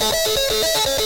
Música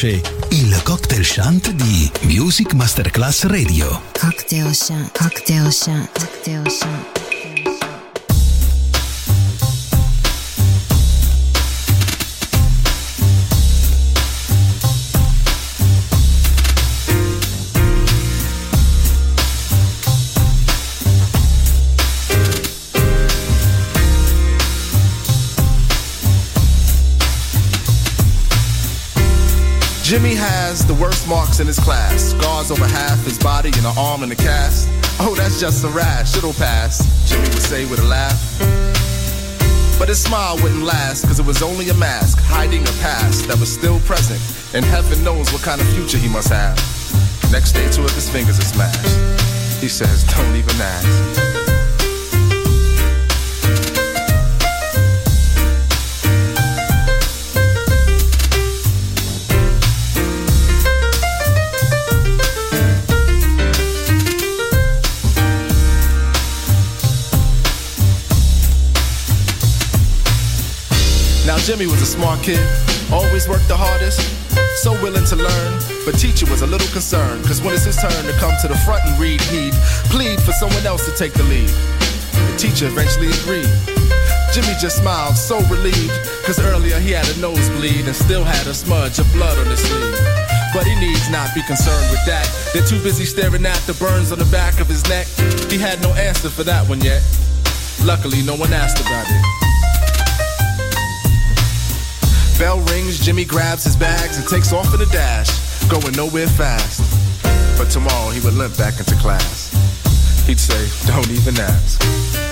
Così nasce il cocktail shant di Music Masterclass Radio. Cocktail shant, cocktail shant, cocktail shant. Jimmy has the worst marks in his class. Scars over half his body and an arm in a cast. Oh, that's just a rash, it'll pass, Jimmy would say with a laugh. But his smile wouldn't last, cause it was only a mask, hiding a past that was still present. And heaven knows what kind of future he must have. Next day, two of his fingers are smashed. He says, don't even ask. Jimmy was a smart kid, always worked the hardest, so willing to learn. But teacher was a little concerned, cause when it's his turn to come to the front and read, he'd plead for someone else to take the lead. The teacher eventually agreed. Jimmy just smiled, so relieved, cause earlier he had a nosebleed and still had a smudge of blood on his sleeve. But he needs not be concerned with that. They're too busy staring at the burns on the back of his neck. He had no answer for that one yet. Luckily, no one asked about it. Bell rings, Jimmy grabs his bags and takes off in a dash, going nowhere fast. But tomorrow he would limp back into class. He'd say, don't even ask.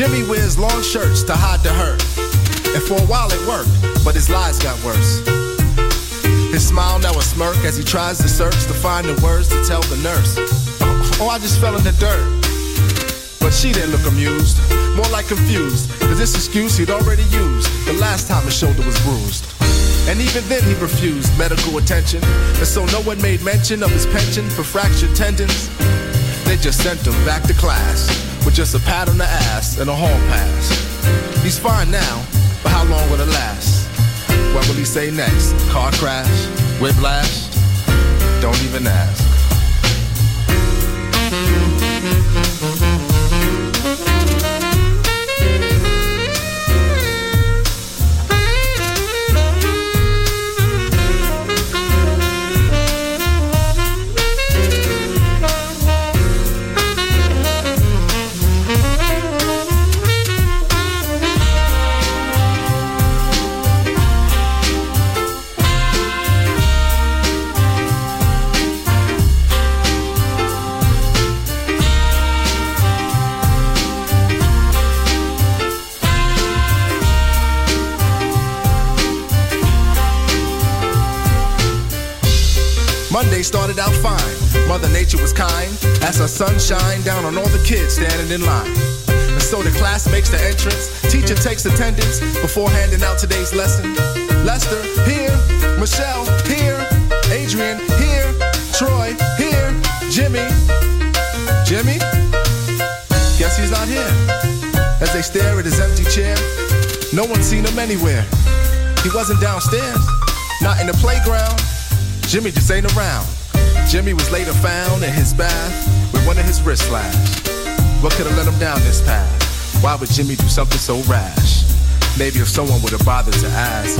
Jimmy wears long shirts to hide the hurt. And for a while it worked, but his lies got worse. His smile now a smirk as he tries to search to find the words to tell the nurse. Oh, I just fell in the dirt. But she didn't look amused, more like confused. Cause this excuse he'd already used the last time his shoulder was bruised. And even then he refused medical attention. And so no one made mention of his pension for fractured tendons. They just sent him back to class with just a pat on the ass and a hall pass. He's fine now, but how long will it last? What will he say next? Car crash? Whiplash? Don't even ask. Monday started out fine. Mother Nature was kind as her sun shined down on all the kids standing in line. And so the class makes the entrance. Teacher takes attendance before handing out today's lesson. Lester, here. Michelle, here. Adrian, here. Troy, here. Jimmy. Jimmy? Guess he's not here. As they stare at his empty chair, no one's seen him anywhere. He wasn't downstairs, not in the playground. Jimmy just ain't around. Jimmy was later found in his bath with one of his wrists slashed. What could have led him down this path? Why would Jimmy do something so rash? Maybe if someone would have bothered to ask.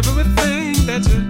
everything that you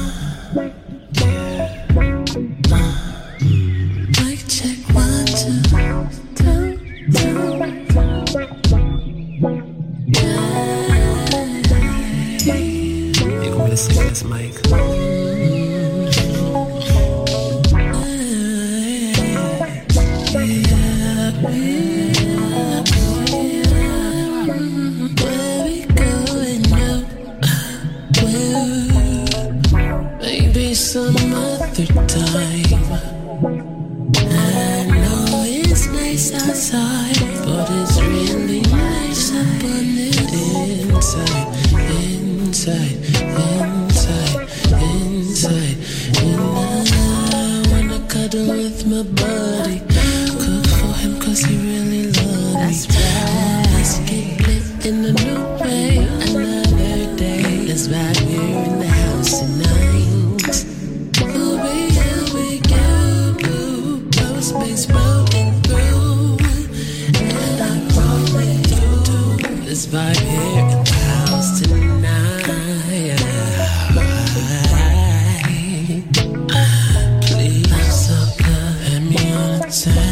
time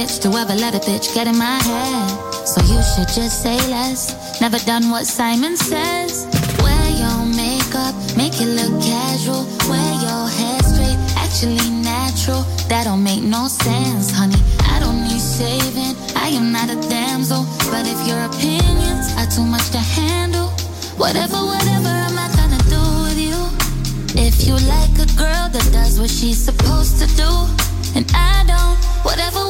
bitch, do ever let a bitch get in my head. So you should just say less. Never done what Simon says. Wear your makeup, make it look casual. Wear your hair straight, actually natural. That don't make no sense, honey. I don't need saving. I am not a damsel. But if your opinions are too much to handle, whatever, whatever, I'm not gonna do with you. If you like a girl that does what she's supposed to do, and I don't, whatever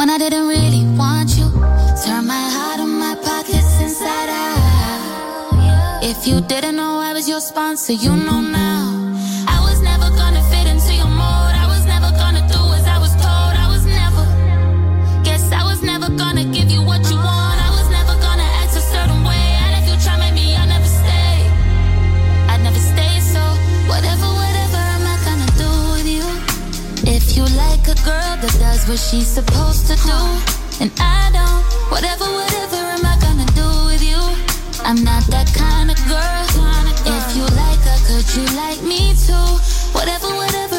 when I didn't really want you. Turn my heart on my pockets inside out. If you didn't know I was your sponsor, you know now. that does what she's supposed to do. And I don't, whatever, whatever am I gonna do with you? I'm not that kind of girl. If you like her, could you like me too? Whatever, whatever.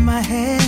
Con